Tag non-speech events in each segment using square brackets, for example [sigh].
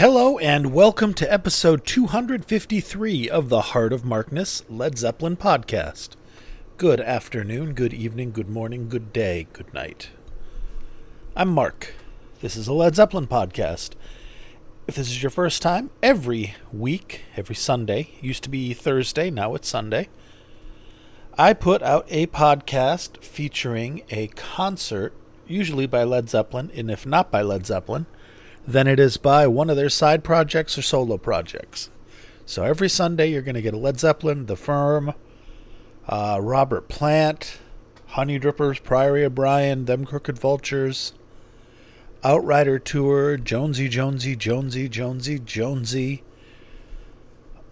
Hello and welcome to episode 253 of the Heart of Markness Led Zeppelin podcast. Good afternoon, good evening, good morning, good day, good night. I'm Mark. This is a Led Zeppelin podcast. If this is your first time, every week, every Sunday, used to be Thursday, now it's Sunday, I put out a podcast featuring a concert, usually by Led Zeppelin, and if not by Led Zeppelin, than it is by one of their side projects or solo projects. So every Sunday you're going to get a Led Zeppelin, The Firm, uh, Robert Plant, Honey Drippers, Priory of Brion, Them Crooked Vultures, Outrider Tour, Jonesy, Jonesy, Jonesy, Jonesy, Jonesy,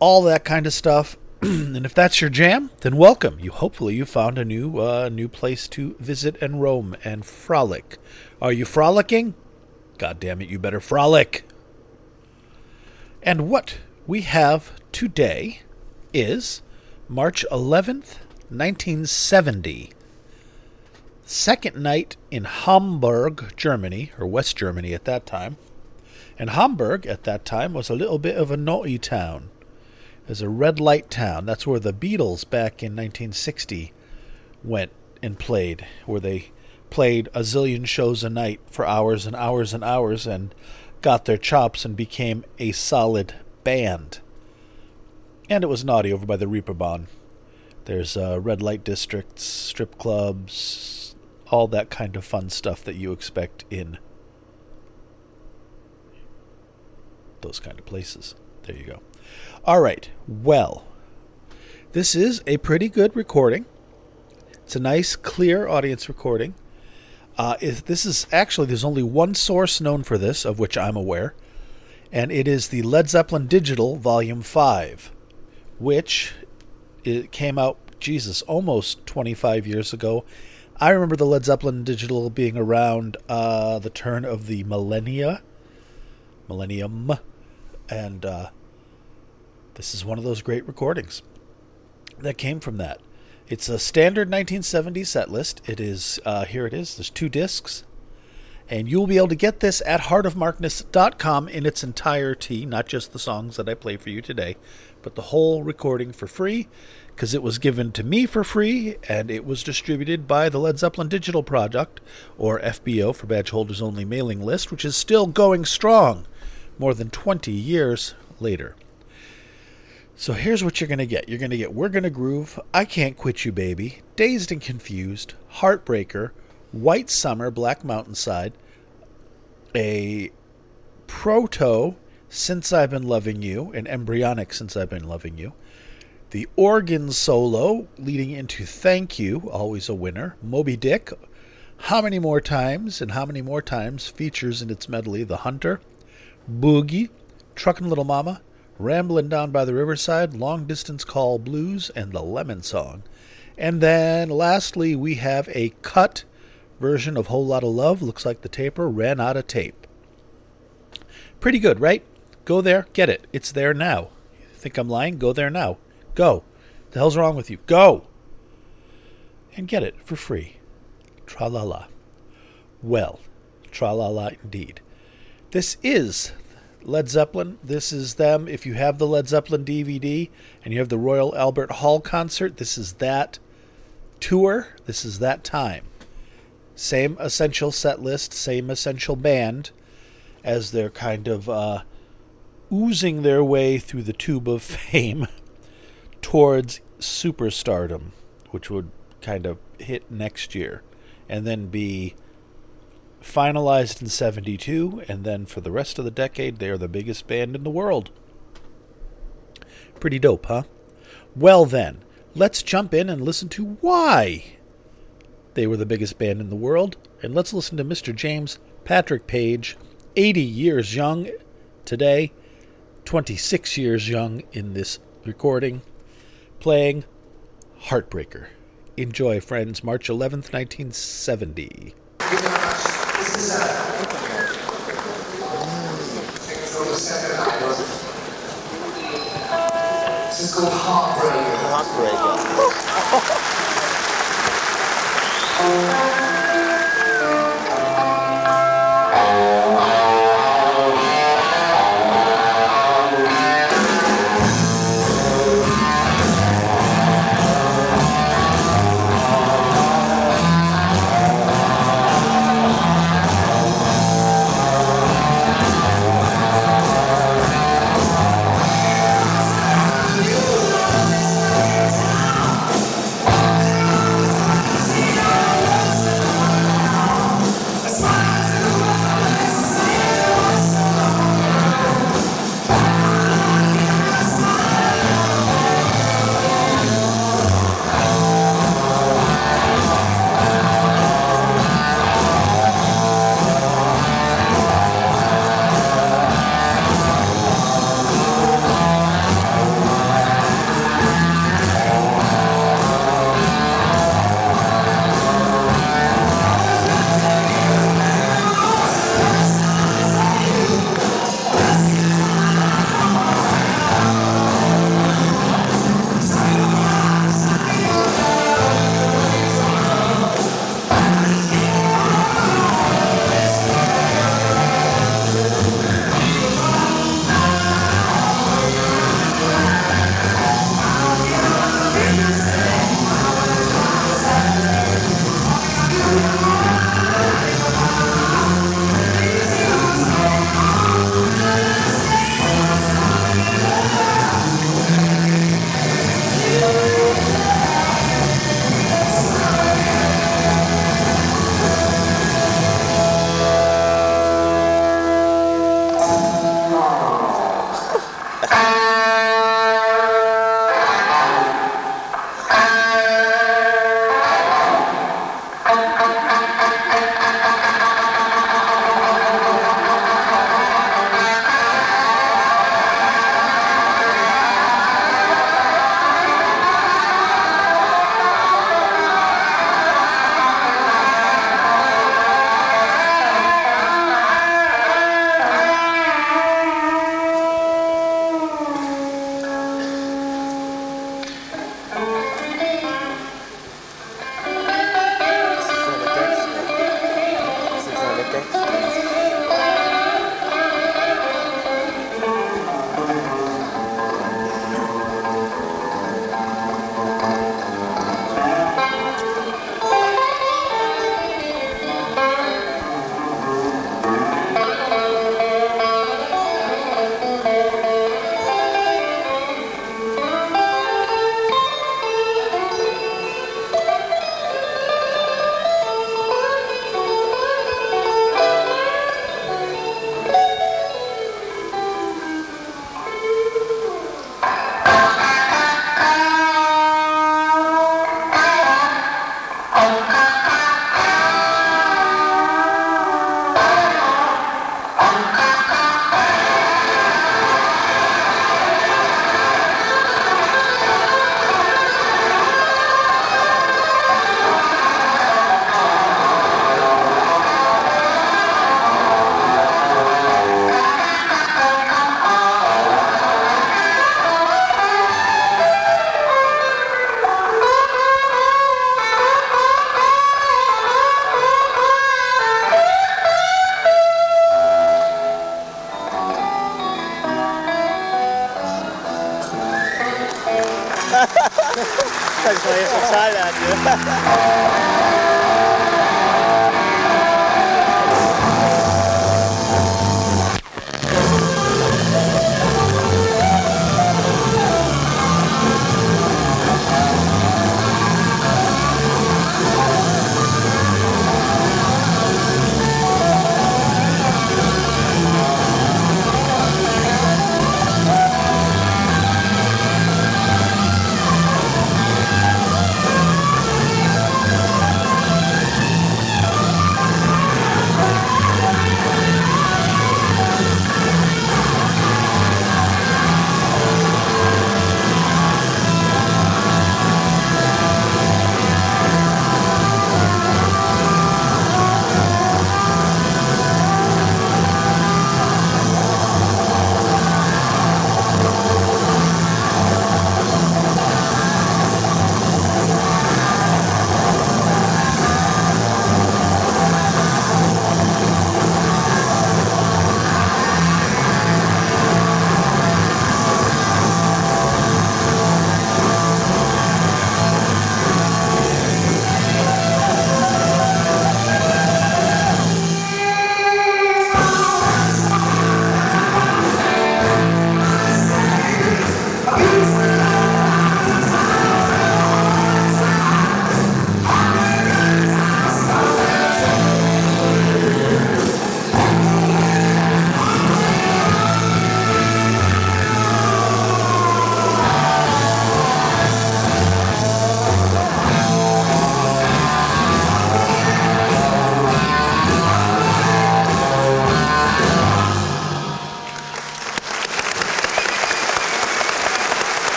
all that kind of stuff. [clears throat] and if that's your jam, then welcome. You hopefully you found a new uh, new place to visit and roam and frolic. Are you frolicking? God damn it, you better frolic. And what we have today is March 11th, 1970. Second night in Hamburg, Germany, or West Germany at that time. And Hamburg at that time was a little bit of a naughty town. It was a red light town. That's where the Beatles back in 1960 went and played, where they played a zillion shows a night for hours and hours and hours and got their chops and became a solid band. And it was naughty over by the Reeperbahn. There's uh, red light districts, strip clubs, all that kind of fun stuff that you expect in those kind of places. There you go. All right. Well, this is a pretty good recording. It's a nice, clear audience recording. Uh, this is actually there's only one source known for this, of which I'm aware, and it is the Led Zeppelin Digital Volume Five, which it came out Jesus almost 25 years ago. I remember the Led Zeppelin Digital being around uh, the turn of the millennia, millennium, and uh, this is one of those great recordings that came from that. It's a standard 1970 set list. It is uh, here. It is. There's two discs, and you'll be able to get this at heartofmarkness.com in its entirety, not just the songs that I play for you today, but the whole recording for free, because it was given to me for free, and it was distributed by the Led Zeppelin Digital Project, or FBO for Badge Holders Only mailing list, which is still going strong, more than 20 years later. So here's what you're going to get. You're going to get We're Gonna Groove, I Can't Quit You Baby, Dazed and Confused, Heartbreaker, White Summer, Black Mountainside, a proto Since I've Been Loving You, an embryonic Since I've Been Loving You, the organ solo leading into Thank You, always a winner, Moby Dick, How Many More Times, and How Many More Times features in its medley? The Hunter, Boogie, Truckin' Little Mama, Ramblin' Down by the Riverside, Long Distance Call Blues, and The Lemon Song. And then lastly, we have a cut version of Whole Lot of Love. Looks like the taper ran out of tape. Pretty good, right? Go there, get it. It's there now. Think I'm lying? Go there now. Go. The hell's wrong with you? Go! And get it for free. Tra la la. Well, tra la la indeed. This is Led Zeppelin. This is them. If you have the Led Zeppelin DVD and you have the Royal Albert Hall concert, this is that tour. This is that time. Same essential set list, same essential band as they're kind of uh, oozing their way through the tube of [laughs] fame towards superstardom, which would kind of hit next year and then be finalized in 72, and then for the rest of the decade, they are the biggest band in the world. Pretty dope, huh? Well, then, let's jump in and listen to why they were the biggest band in the world, and let's listen to Mr. James Patrick Page, 80 years young today, 26 years young in this recording, playing Heartbreaker. Enjoy, friends, March 11th, 1970. This is called Heartbreaker. Heartbreaker. [laughs]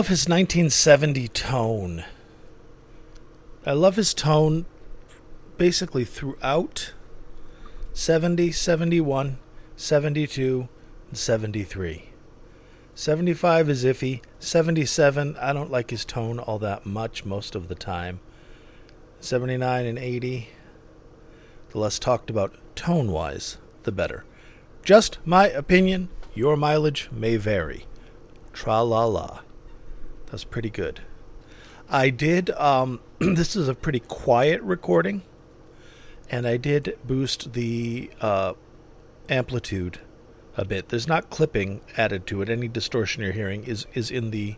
love his 1970 tone. I love his tone basically throughout 70, 71, 72, and 73. 75 is iffy. 77, I don't like his tone all that much most of the time. 79 and 80, the less talked about tone wise, the better. Just my opinion. Your mileage may vary. Tra la la. That's pretty good. I did, um, [clears throat] this is a pretty quiet recording, and I did boost the uh, amplitude a bit. There's not clipping added to it. Any distortion you're hearing is, is in the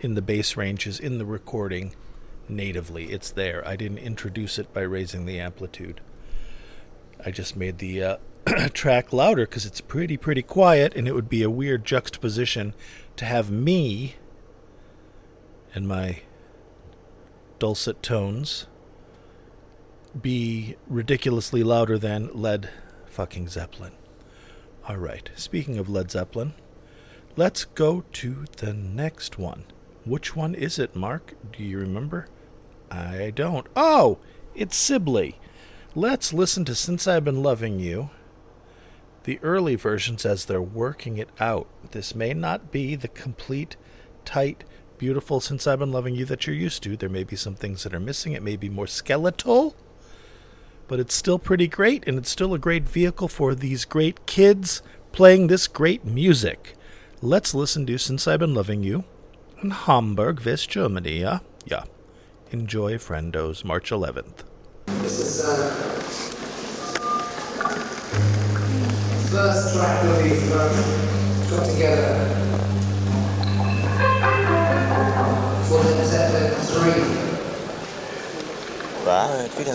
in the bass ranges in the recording natively. It's there. I didn't introduce it by raising the amplitude. I just made the uh, [clears throat] track louder because it's pretty pretty quiet, and it would be a weird juxtaposition to have me and my dulcet tones be ridiculously louder than Led fucking Zeppelin. All right. Speaking of Led Zeppelin, let's go to the next one. Which one is it, Mark? Do you remember? I don't. Oh, it's SIBLY. Let's listen to Since I've Been Loving You. The early versions as they're working it out. This may not be the complete, tight, beautiful Since I've Been Loving You that you're used to. There may be some things that are missing. It may be more skeletal, but it's still pretty great, and it's still a great vehicle for these great kids playing this great music. Let's listen to Since I've Been Loving You in Hamburg, West Germany. Yeah? Yeah. Enjoy, friendos, March 11th. This is uh, first track that we've um, got together Been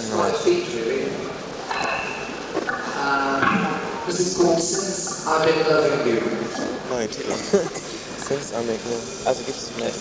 Loving You. Neue Titel. Since I'm Make Love. Also gibt es vielleicht.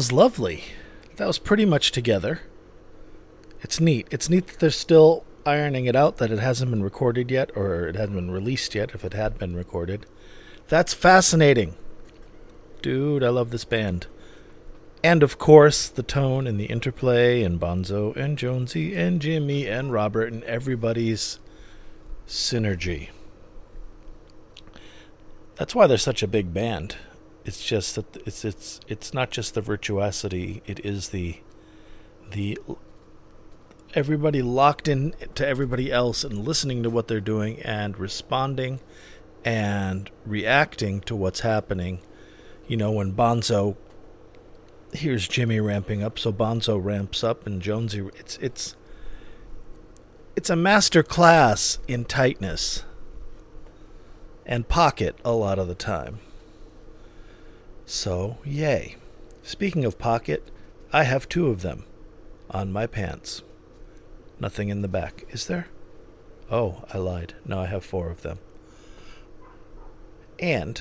Was lovely. That was pretty much together. It's neat. It's neat that they're still ironing it out that it hasn't been recorded yet or it hasn't been released yet if it had been recorded. That's fascinating. Dude, I love this band. And of course, the tone and the interplay, and Bonzo and Jonesy and Jimmy and Robert and everybody's synergy. That's why they're such a big band. It's just that it's it's it's not just the virtuosity; it is the the everybody locked in to everybody else and listening to what they're doing and responding and reacting to what's happening. You know, when Bonzo here's Jimmy ramping up, so Bonzo ramps up and Jonesy it's it's it's a master class in tightness and pocket a lot of the time. So, yay. Speaking of pocket, I have two of them on my pants. Nothing in the back, is there? Oh, I lied. Now I have four of them. And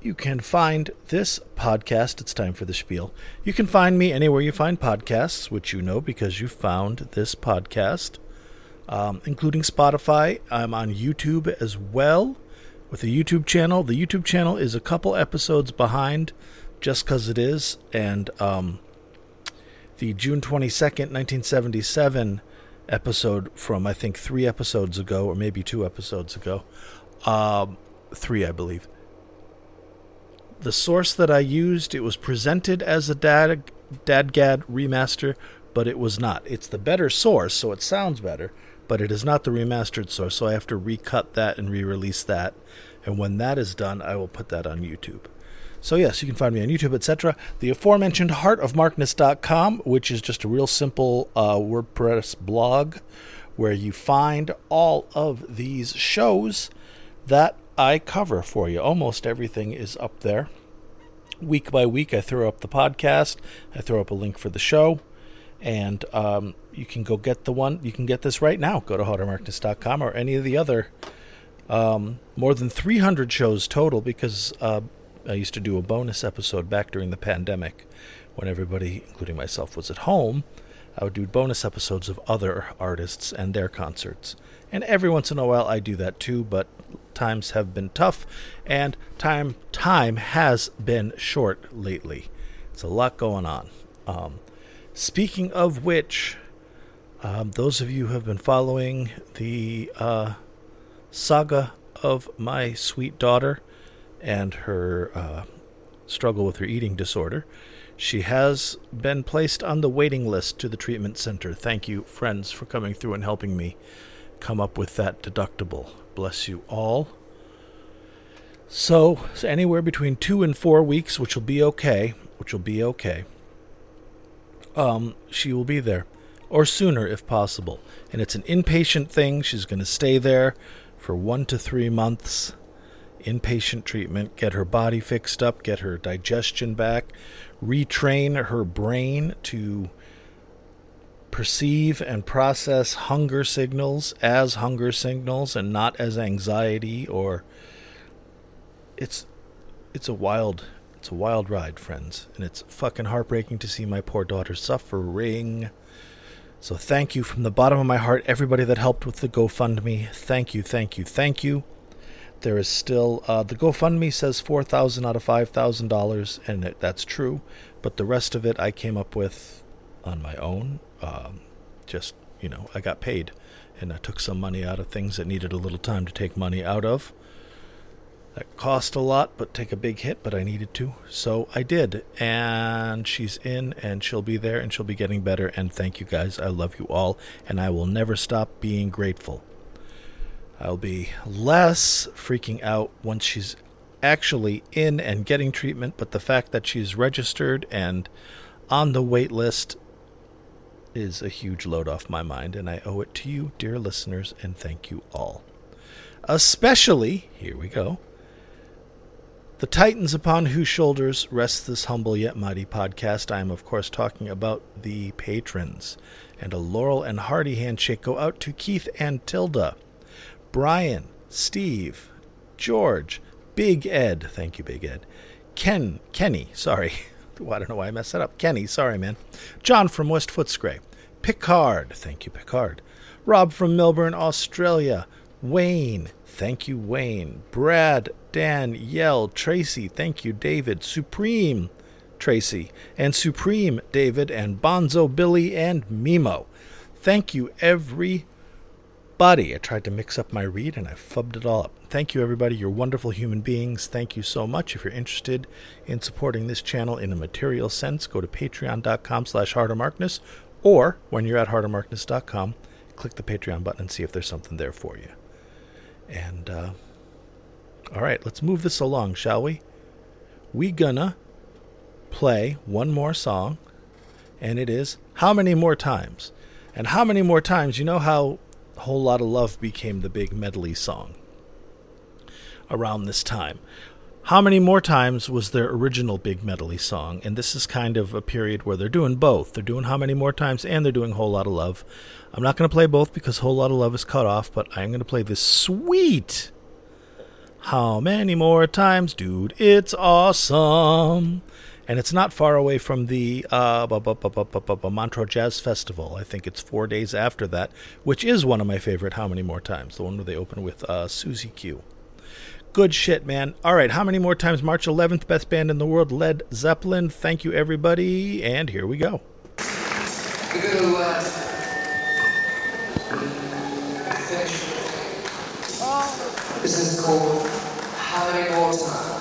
you can find this podcast. It's time for the spiel. You can find me anywhere you find podcasts, which you know because you found this podcast, um, including Spotify. I'm on YouTube as well with the YouTube channel. The YouTube channel is a couple episodes behind just because it is. And um, the June 22nd, 1977 episode from, I think, three episodes ago, or maybe two episodes ago. Um, three, I believe. The source that I used, it was presented as a Dad Dadgad remaster, but it was not. It's the better source, so it sounds better, but it is not the remastered source, so I have to recut that and re-release that. And when that is done, I will put that on YouTube. So yes, you can find me on YouTube, etc. The aforementioned heartofmarkness.com, which is just a real simple uh, WordPress blog where you find all of these shows that I cover for you. Almost everything is up there. Week by week, I throw up the podcast. I throw up a link for the show, and um, you can go get the one. You can get this right now. Go to heartofmarkness.com or any of the other um, more than 300 shows total because uh, I used to do a bonus episode back during the pandemic when everybody, including myself, was at home. I would do bonus episodes of other artists and their concerts. And every once in a while I do that too, but times have been tough and time time has been short lately. It's a lot going on. Um, speaking of which, um, those of you who have been following the uh, saga of my sweet daughter and her uh, struggle with her eating disorder. She has been placed on the waiting list to the treatment center. Thank you, friends, for coming through and helping me come up with that deductible. Bless you all. So, so anywhere between two and four weeks, which will be okay, which will be okay. Um, she will be there, or sooner if possible. And it's an inpatient thing. She's going to stay there for one to three months inpatient treatment, get her body fixed up, get her digestion back, retrain her brain to perceive and process hunger signals as hunger signals and not as anxiety or it's it's a wild it's a wild ride friends and it's fucking heartbreaking to see my poor daughter suffering so thank you from the bottom of my heart, everybody that helped with the GoFundMe. Thank you, thank you, thank you. There is still uh, the GoFundMe says four thousand out of five thousand dollars, and it, that's true. But the rest of it I came up with on my own. Um, just you know, I got paid, and I took some money out of things that needed a little time to take money out of. That cost a lot, but take a big hit, but I needed to. So I did. And she's in, and she'll be there, and she'll be getting better. And thank you guys. I love you all, and I will never stop being grateful. I'll be less freaking out once she's actually in and getting treatment, but the fact that she's registered and on the wait list is a huge load off my mind, and I owe it to you, dear listeners, and thank you all. Especially, here we go, the Titans upon whose shoulders rests this humble yet mighty podcast. I am, of course, talking about the patrons. And a Laurel and hearty handshake go out to Keith and Tilda, Brian, Steve, George, Big Ed. Thank you, Big Ed. Ken, Kenny, sorry. [laughs] I don't know why I messed that up. Kenny, sorry, man. John from West Footscray. Picard, thank you, Picard. Rob from Melbourne, Australia. Wayne, thank you, Wayne. Brad, Dan, Yell, Tracy, thank you, David. Supreme, Tracy, and Supreme, David, and Bonzo, Billy, and Mimo. Thank you, everybody. I tried to mix up my read and I fubbed it all up. Thank you, everybody. You're wonderful human beings. Thank you so much. If you're interested in supporting this channel in a material sense, go to patreon.com slash heartofmarkness, or when you're at heartofmarkness.com, click the Patreon button and see if there's something there for you. And, uh, all right, let's move this along, shall we? We gonna play one more song, and it is How Many More Times? And how many more times? You know how Whole Lot of Love became the big medley song around this time. How many more times was their original big medley song? And this is kind of a period where they're doing both. They're doing How Many More Times and they're doing Whole Lot of Love. I'm not going to play both because Whole Lot of Love is cut off, but I'm going to play this sweet How Many More Times, dude. It's awesome and it's not far away from the uh, Montreux Jazz Festival. I think it's four days after that, which is one of my favorite. How many more times? The one where they open with uh, Susie Q. Good shit, man. All right, how many more times? March 11th, best band in the world, Led Zeppelin. Thank you, everybody, and here we go. This is called How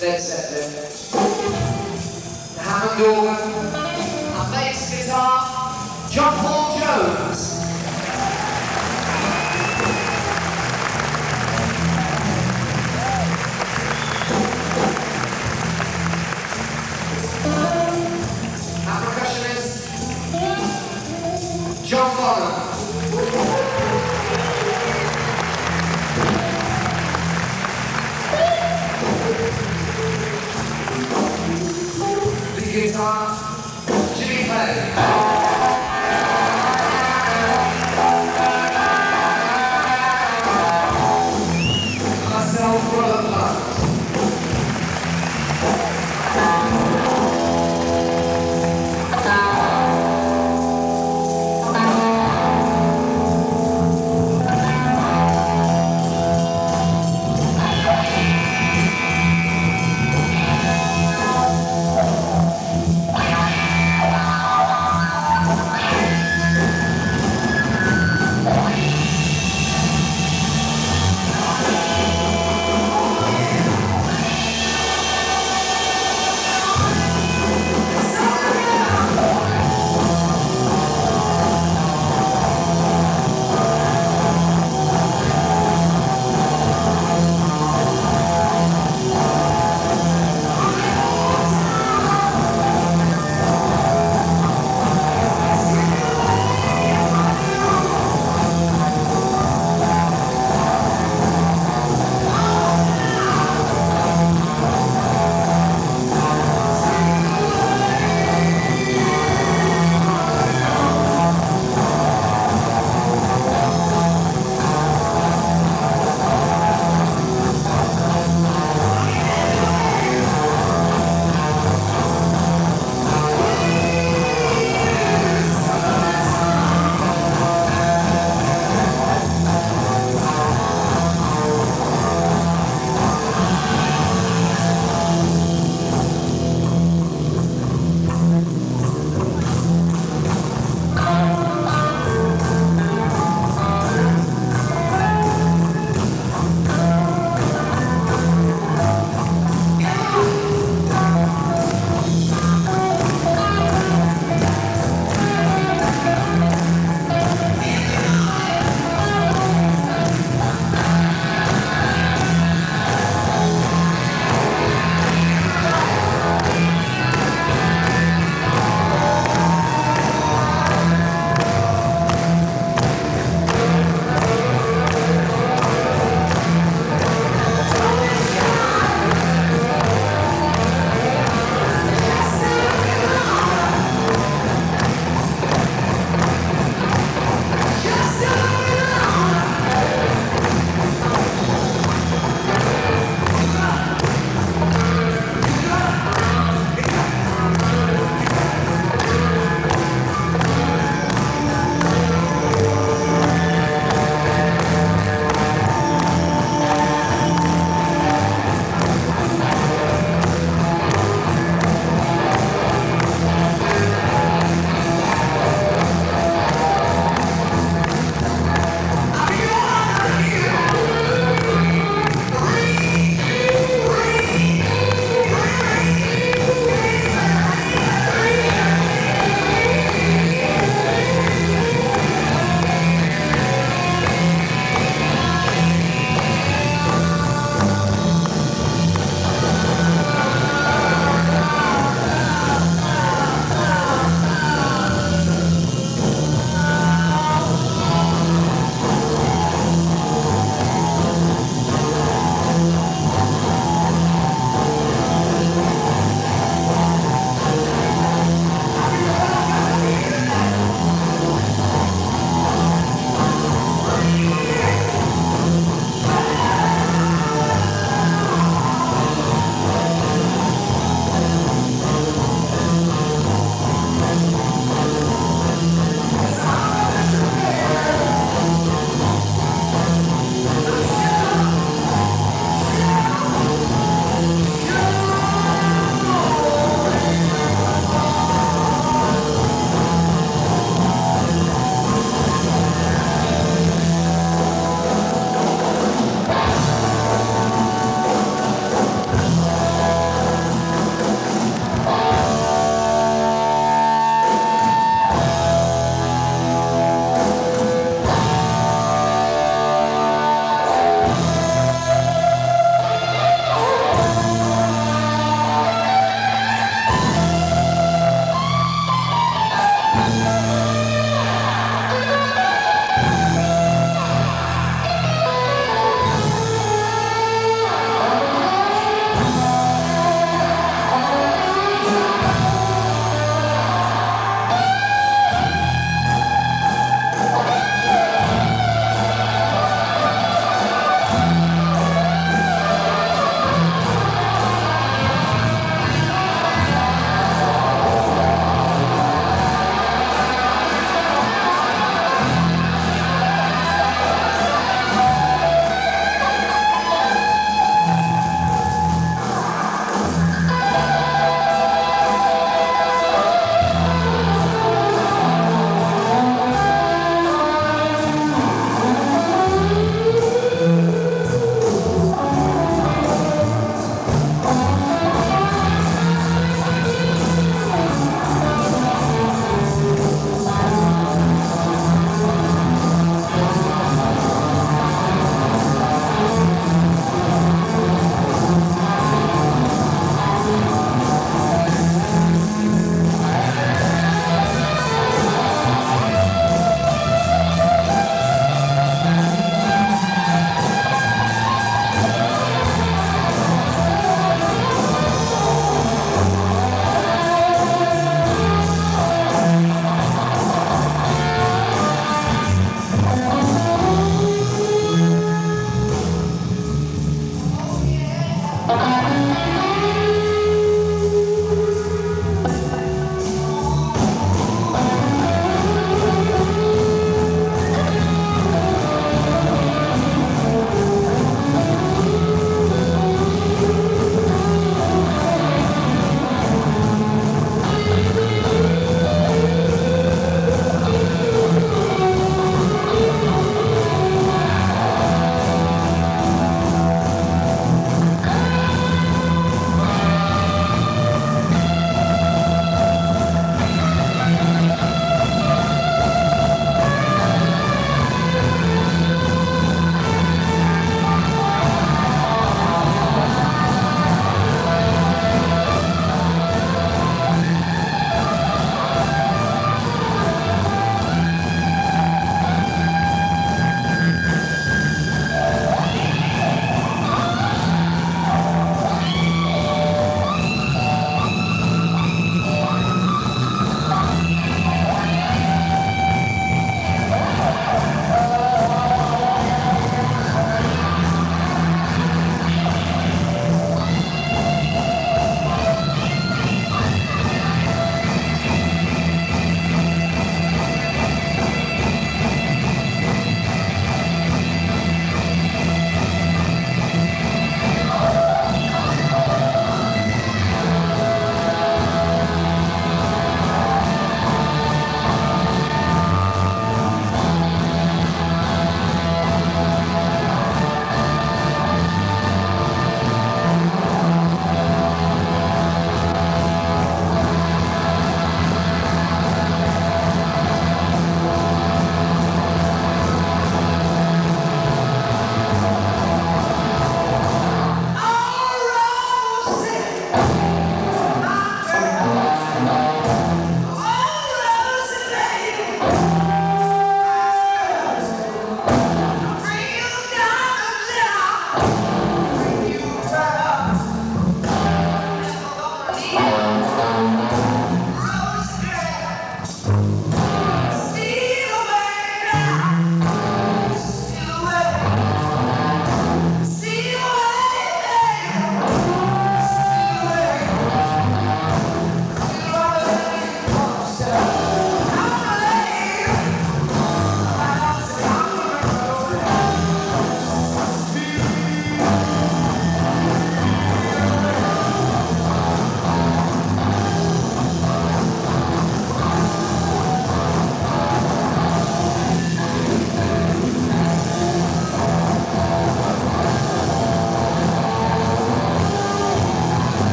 Led Zeppelin, the Hammond organ, our bass guitar, John Paul Jones. Our percussionist, John Bonham. The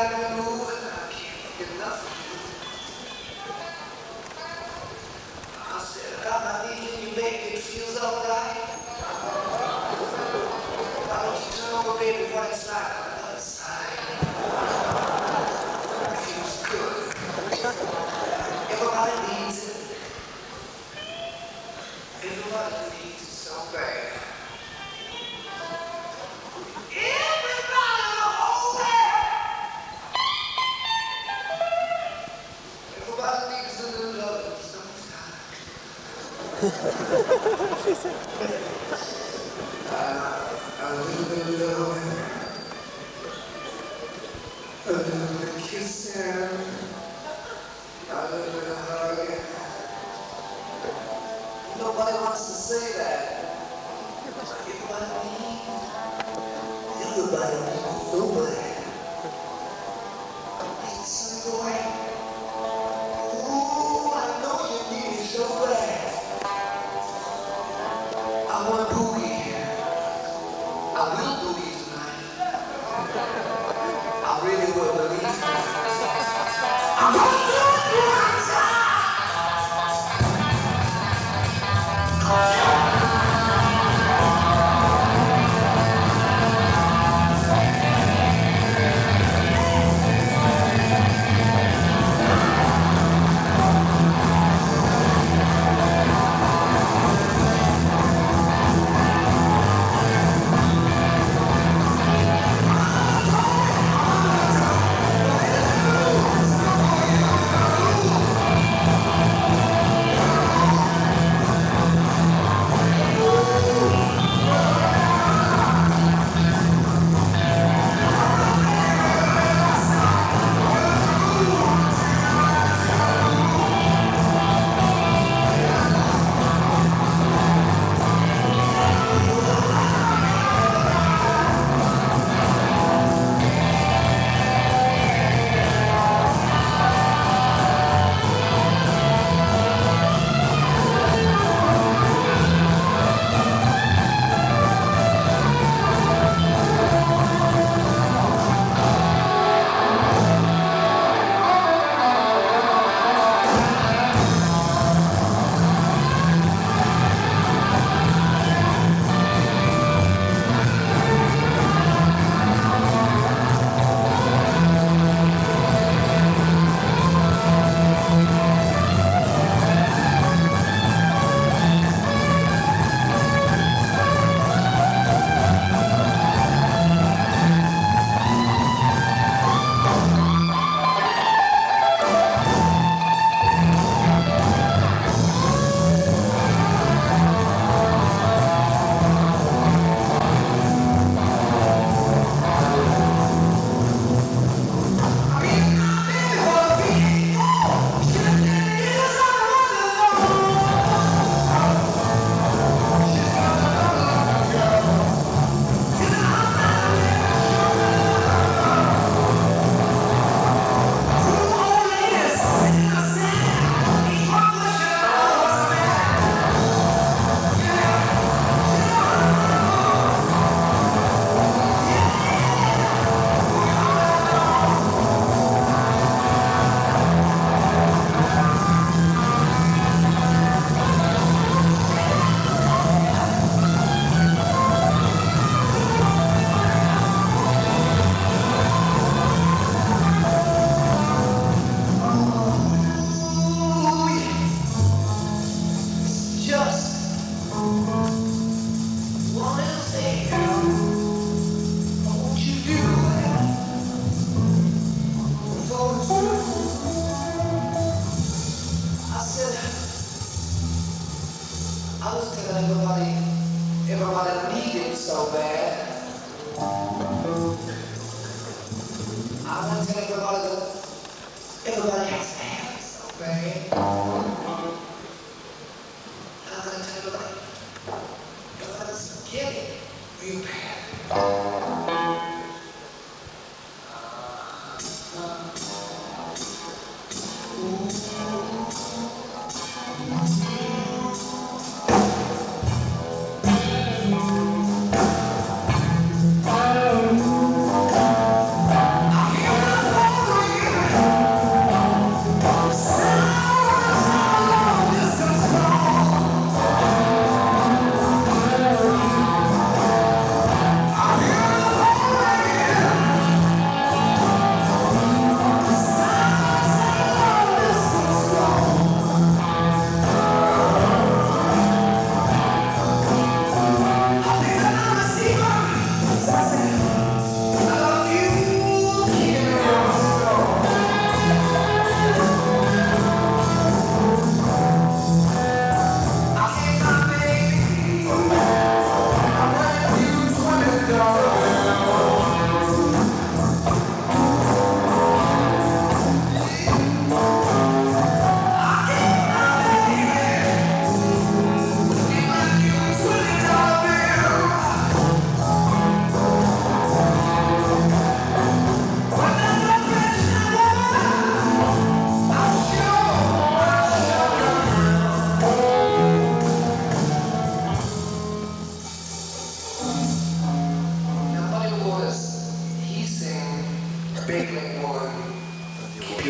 You God get it repaired?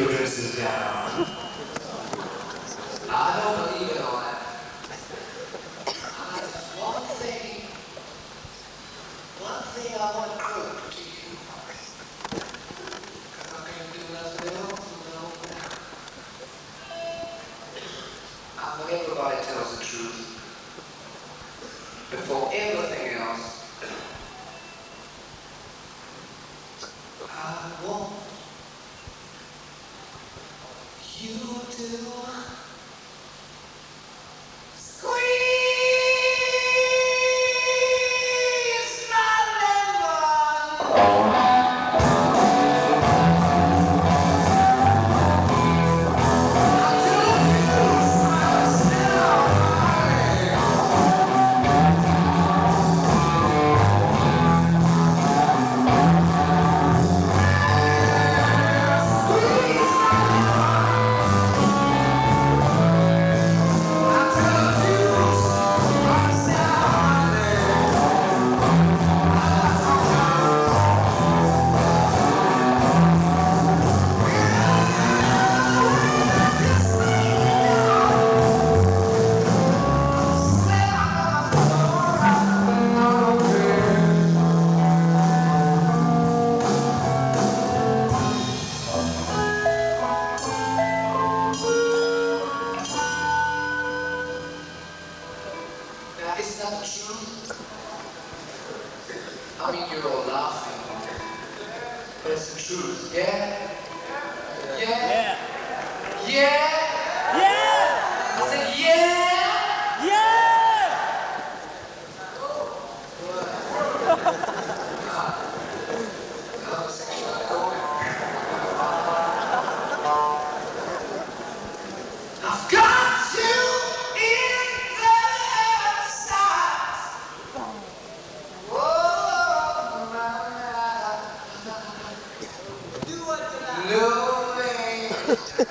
your dresses down. I mean, you're all laughing. That's the truth. Yeah? Yeah? Yeah? Yeah? yeah. yeah. I said, yeah!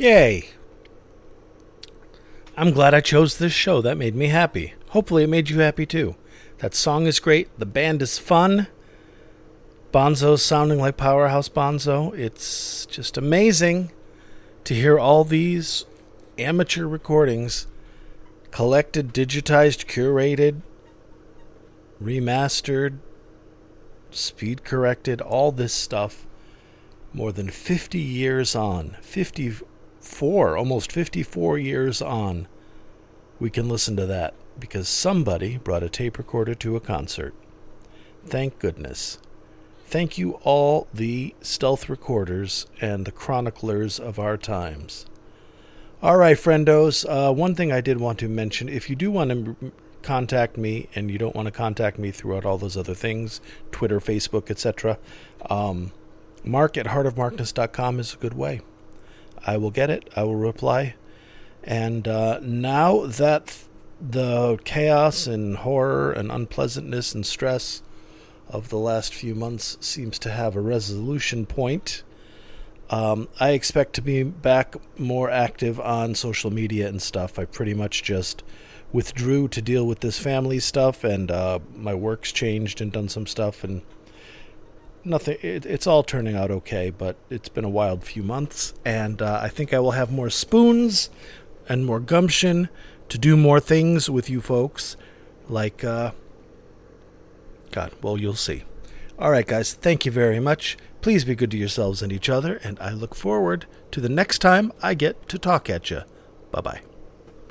Yay! I'm glad I chose this show. That made me happy. Hopefully, it made you happy too. That song is great. The band is fun. Bonzo's sounding like Powerhouse Bonzo. It's just amazing to hear all these amateur recordings collected, digitized, curated, remastered, speed corrected, all this stuff more than 50 years on, 54, almost 54 years on, we can listen to that because somebody brought a tape recorder to a concert. Thank goodness. Thank you, all the stealth recorders and the chroniclers of our times. All right, friendos. Uh, one thing I did want to mention if you do want to m- contact me and you don't want to contact me throughout all those other things Twitter, Facebook, etc. Um, mark at heartofmarkness.com is a good way. I will get it, I will reply. And uh, now that the chaos and horror and unpleasantness and stress of the last few months seems to have a resolution point, um, I expect to be back more active on social media and stuff. I pretty much just withdrew to deal with this family stuff, and uh, my work's changed and done some stuff, and nothing. It, it's all turning out okay, but it's been a wild few months, and uh, I think I will have more spoons and more gumption to do more things with you folks, like uh, God. Well, you'll see. All right, guys. Thank you very much. Please be good to yourselves and each other, and I look forward to the next time I get to talk at you. Bye bye.